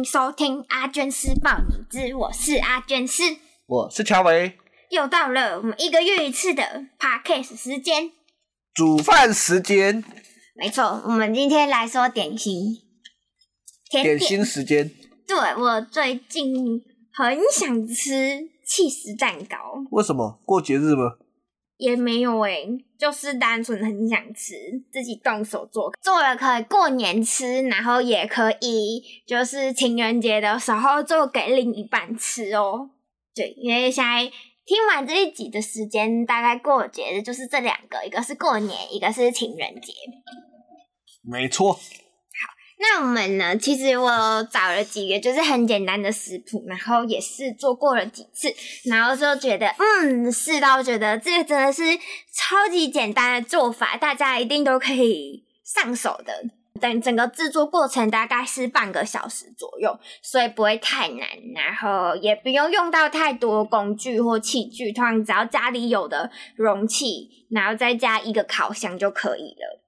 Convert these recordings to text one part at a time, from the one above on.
迎收听阿娟师报你知，我是阿娟师，我是乔维，又到了我们一个月一次的 Podcast 时间，煮饭时间。没错，我们今天来说点心，甜点，点心时间。对，我最近很想吃起司蛋糕，为什么？过节日吗？也没有诶、就是单纯很想吃，自己动手做，做了可以过年吃，然后也可以就是情人节的时候做给另一半吃哦。对，因为现在听完这一集的时间，大概过节的就是这两个，一个是过年，一个是情人节。没错。那我们呢？其实我找了几个就是很简单的食谱，然后也是做过了几次，然后就觉得，嗯，试到觉得这个真的是超级简单的做法，大家一定都可以上手的。等整个制作过程大概是半个小时左右，所以不会太难，然后也不用用到太多工具或器具，通常只要家里有的容器，然后再加一个烤箱就可以了。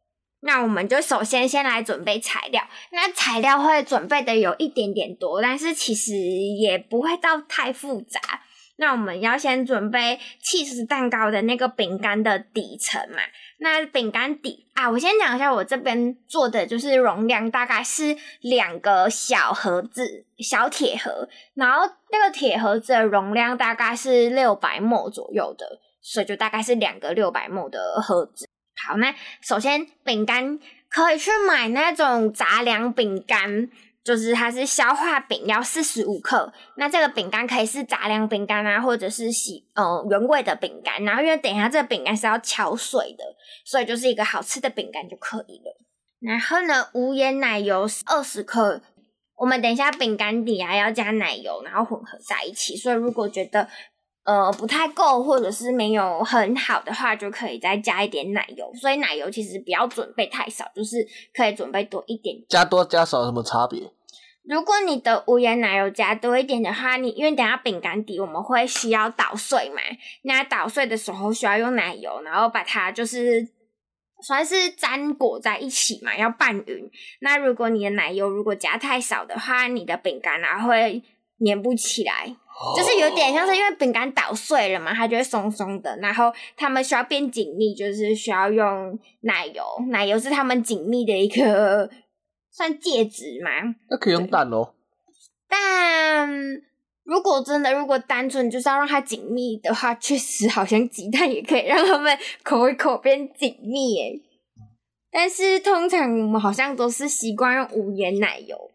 那我们就首先先来准备材料，那材料会准备的有一点点多，但是其实也不会到太复杂。那我们要先准备起司蛋糕的那个饼干的底层嘛。那饼干底啊，我先讲一下我这边做的就是容量大概是两个小盒子，小铁盒，然后那个铁盒子的容量大概是六百 ml 左右的，所以就大概是两个六百 ml 的盒子。好，那首先饼干可以去买那种杂粮饼干，就是它是消化饼，要四十五克。那这个饼干可以是杂粮饼干啊，或者是洗呃原味的饼干。然后因为等一下这个饼干是要敲碎的，所以就是一个好吃的饼干就可以了。然后呢，无盐奶油二十克。我们等一下饼干底啊要加奶油，然后混合在一起。所以如果觉得呃，不太够，或者是没有很好的话，就可以再加一点奶油。所以奶油其实不要准备太少，就是可以准备多一点点。加多加少有什么差别？如果你的无盐奶油加多一点的话，你因为等下饼干底我们会需要捣碎嘛，那捣碎的时候需要用奶油，然后把它就是算是粘裹在一起嘛，要拌匀。那如果你的奶油如果加太少的话，你的饼干啊会粘不起来。就是有点像是因为饼干捣碎了嘛，它就会松松的。然后他们需要变紧密，就是需要用奶油。奶油是他们紧密的一个 算介质嘛。那可以用蛋哦。但如果真的，如果单纯就是要让它紧密的话，确实好像鸡蛋也可以让他们口一口变紧密耶。但是通常我们好像都是习惯用无盐奶油。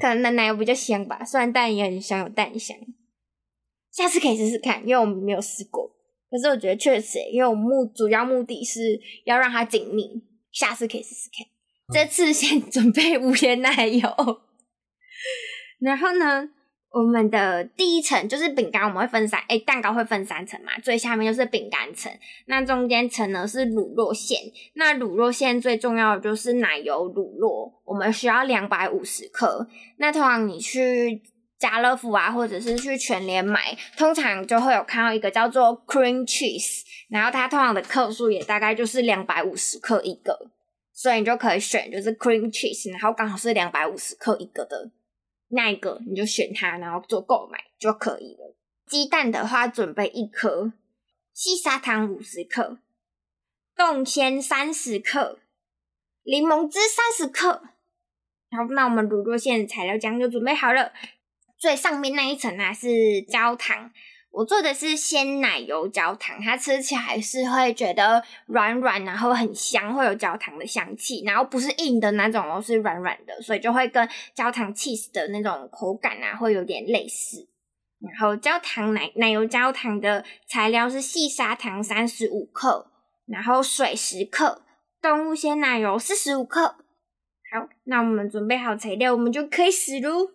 可能奶奶油比较香吧，虽然蛋也很香，有蛋香。下次可以试试看，因为我们没有试过。可是我觉得确实，因为我目主要目的是要让它紧密，下次可以试试看。这次先准备无盐奶油，然后呢？我们的第一层就是饼干，我们会分三，哎，蛋糕会分三层嘛，最下面就是饼干层，那中间层呢是乳酪馅，那乳酪馅最重要的就是奶油乳酪，我们需要两百五十克，那通常你去家乐福啊，或者是去全联买，通常就会有看到一个叫做 cream cheese，然后它通常的克数也大概就是两百五十克一个，所以你就可以选就是 cream cheese，然后刚好是两百五十克一个的。那一个你就选它，然后做购买就可以了。鸡蛋的话，准备一颗，细砂糖五十克，冻鲜三十克，柠檬汁三十克。好，那我们乳酪馅材料浆就准备好了。最上面那一层呢是焦糖。我做的是鲜奶油焦糖，它吃起来是会觉得软软，然后很香，会有焦糖的香气，然后不是硬的那种哦，是软软的，所以就会跟焦糖 cheese 的那种口感啊，会有点类似。然后焦糖奶奶油焦糖的材料是细砂糖三十五克，然后水十克，动物鲜奶油四十五克。好，那我们准备好材料，我们就可以使喽。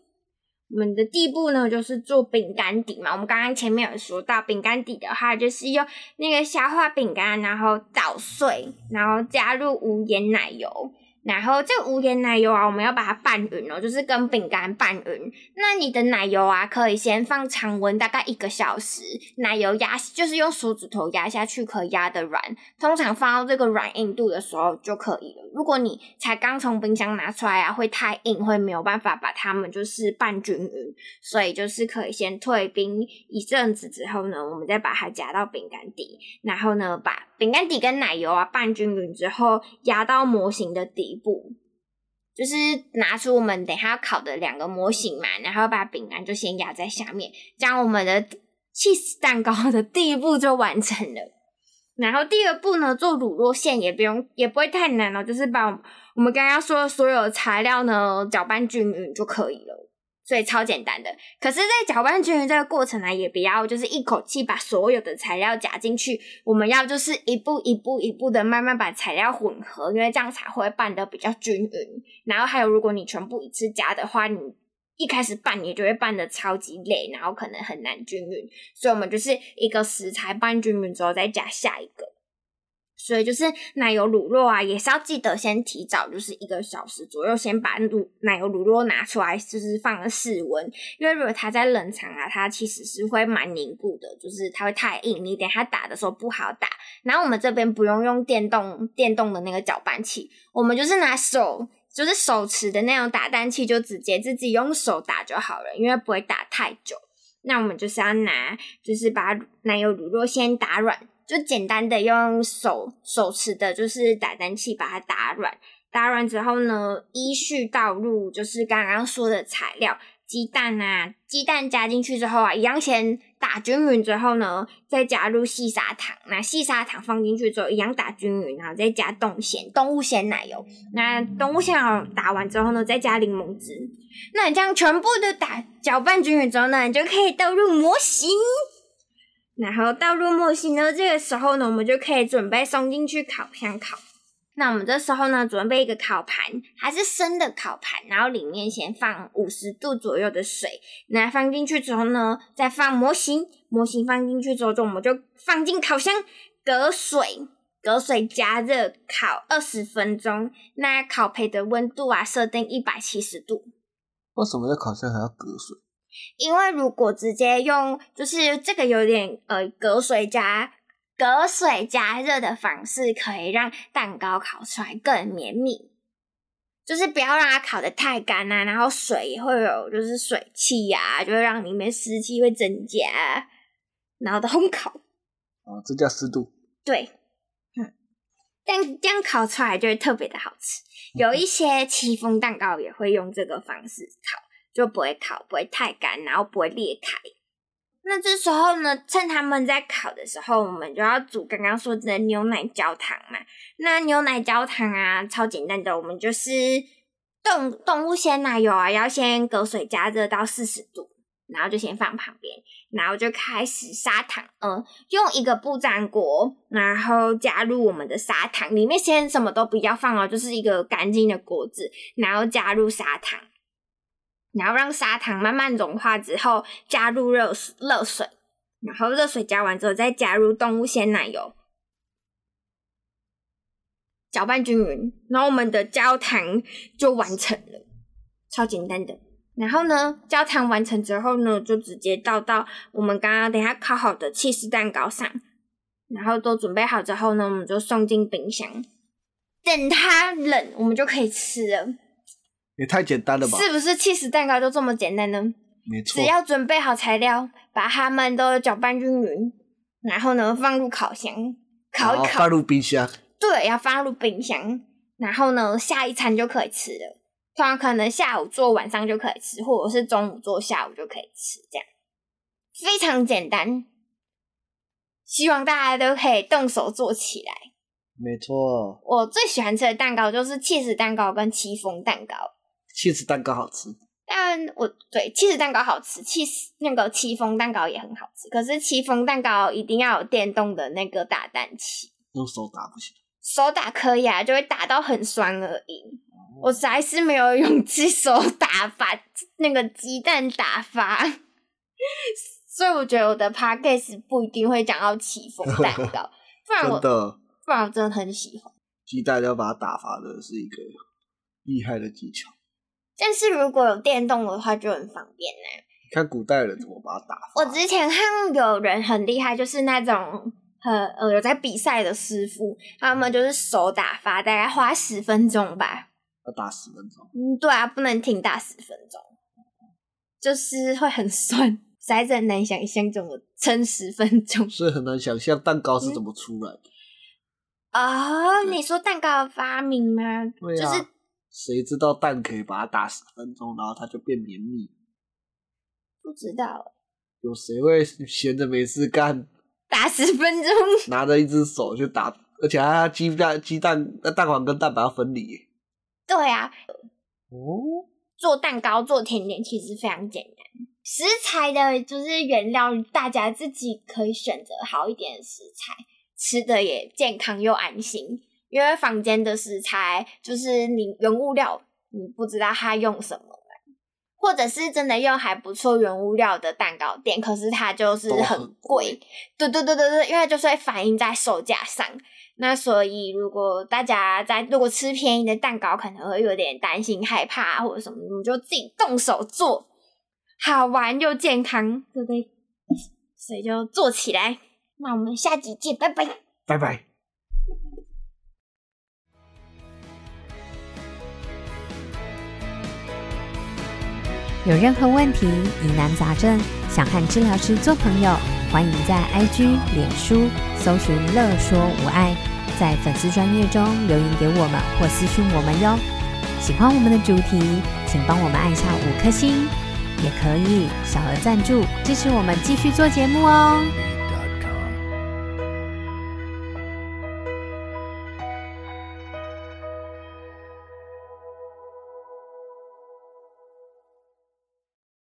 我们的第一步呢，就是做饼干底嘛。我们刚刚前面有说到，饼干底的话，就是用那个消化饼干，然后捣碎，然后加入无盐奶油。然后这个无盐奶油啊，我们要把它拌匀哦，就是跟饼干拌匀。那你的奶油啊，可以先放常温大概一个小时，奶油压就是用手指头压下去，可以压得软。通常放到这个软硬度的时候就可以了。如果你才刚从冰箱拿出来啊，会太硬，会没有办法把它们就是拌均匀。所以就是可以先退冰一阵子之后呢，我们再把它夹到饼干底，然后呢，把饼干底跟奶油啊拌均匀之后，压到模型的底。一步就是拿出我们等下要烤的两个模型嘛，然后把饼干就先压在下面，这样我们的 cheese 蛋糕的第一步就完成了。然后第二步呢，做乳酪馅也不用，也不会太难哦，就是把我们刚刚说的所有材料呢搅拌均匀就可以了。所以超简单的，可是，在搅拌均匀这个过程呢，也不要就是一口气把所有的材料加进去，我们要就是一步一步一步的慢慢把材料混合，因为这样才会拌得比较均匀。然后还有，如果你全部一次加的话，你一开始拌你就会拌得超级累，然后可能很难均匀。所以，我们就是一个食材拌均匀之后，再加下一个。所以就是奶油乳酪啊，也是要记得先提早，就是一个小时左右，先把乳奶油乳酪拿出来，就是放个室温。因为如果它在冷藏啊，它其实是会蛮凝固的，就是它会太硬，你等下打的时候不好打。然后我们这边不用用电动电动的那个搅拌器，我们就是拿手，就是手持的那种打蛋器，就直接自己用手打就好了，因为不会打太久。那我们就是要拿，就是把奶油乳酪先打软。就简单的用手手持的，就是打蛋器把它打软，打软之后呢，依序倒入就是刚刚说的材料，鸡蛋啊，鸡蛋加进去之后啊，一样先打均匀之后呢，再加入细砂糖，那细砂糖放进去之后一样打均匀，然后再加冻鲜动物鲜奶油，那动物鲜奶油打完之后呢，再加柠檬汁，那你这样全部都打搅拌均匀之后呢，你就可以倒入模型。然后倒入模型呢，这个时候呢，我们就可以准备送进去烤箱烤。那我们这时候呢，准备一个烤盘，还是生的烤盘，然后里面先放五十度左右的水。那放进去之后呢，再放模型，模型放进去之后，我们就放进烤箱，隔水，隔水加热烤二十分钟。那烤焙的温度啊，设定一百七十度。为什么在烤箱还要隔水？因为如果直接用，就是这个有点呃隔水加隔水加热的方式，可以让蛋糕烤出来更绵密。就是不要让它烤得太干啊，然后水也会有就是水汽呀、啊，就会让里面湿气会增加，然后的烘烤。哦，这叫湿度。对，嗯，但这样烤出来就会特别的好吃。有一些戚风蛋糕也会用这个方式烤。就不会烤，不会太干，然后不会裂开。那这时候呢，趁他们在烤的时候，我们就要煮刚刚说的牛奶焦糖嘛。那牛奶焦糖啊，超简单的，我们就是动动物鲜奶油啊，要先隔水加热到四十度，然后就先放旁边，然后就开始砂糖，嗯，用一个不粘锅，然后加入我们的砂糖，里面先什么都不要放哦，就是一个干净的锅子，然后加入砂糖。然后让砂糖慢慢融化之后，加入热热水，然后热水加完之后再加入动物鲜奶油，搅拌均匀，然后我们的焦糖就完成了，超简单的。然后呢，焦糖完成之后呢，就直接倒到我们刚刚等下烤好的起司蛋糕上，然后都准备好之后呢，我们就送进冰箱，等它冷，我们就可以吃了。也太简单了吧？是不是起司蛋糕就这么简单呢？没错，只要准备好材料，把它们都搅拌均匀，然后呢，放入烤箱烤一烤，放入冰箱。对，要放入冰箱，然后呢，下一餐就可以吃了。突然可能下午做，晚上就可以吃，或者是中午做，下午就可以吃，这样非常简单。希望大家都可以动手做起来。没错，我最喜欢吃的蛋糕就是起司蛋糕跟戚风蛋糕。起司蛋糕好吃，但我对气死蛋糕好吃，气死那个戚风蛋糕也很好吃。可是戚风蛋糕一定要有电动的那个打蛋器，用手打不行。手打可以啊，就会打到很酸而已。哦、我实在是没有勇气手打把 那个鸡蛋打发，所以我觉得我的 podcast 不一定会讲到戚风蛋糕。不然我真的，不然我真的很喜欢鸡蛋要把它打发的是一个厉害的技巧。但是如果有电动的话就很方便呢。看古代人怎么把它打发。我之前看有人很厉害，就是那种。很呃，有在比赛的师傅，他们就是手打发，大概花十分钟吧。要打十分钟？嗯，对啊，不能停打十分钟，就是会很酸，实在是很难想象怎么撑十分钟。所以很难想象蛋糕是怎么出来的。啊、嗯哦，你说蛋糕的发明吗？对啊。就是谁知道蛋可以把它打十分钟，然后它就变绵密？不知道。有谁会闲着没事干？打十分钟，拿着一只手去打，而且还要鸡蛋、鸡蛋、那蛋黄跟蛋白要分离。对啊，哦，做蛋糕、做甜点其实非常简单。食材的就是原料，大家自己可以选择好一点的食材，吃的也健康又安心。因为房间的食材就是你原物料，你不知道它用什么。或者是真的用还不错原物料的蛋糕店，可是它就是很贵。对对对对对，因为就是会反映在售价上。那所以如果大家在如果吃便宜的蛋糕，可能会有点担心害怕或者什么，你就自己动手做，好玩又健康，对不对？所以就做起来。那我们下集见，拜拜，拜拜。有任何问题、疑难杂症，想和治疗师做朋友，欢迎在 IG、脸书搜寻“乐说无碍”，在粉丝专页中留言给我们或私讯我们哟。喜欢我们的主题，请帮我们按下五颗星，也可以小额赞助支持我们继续做节目哦。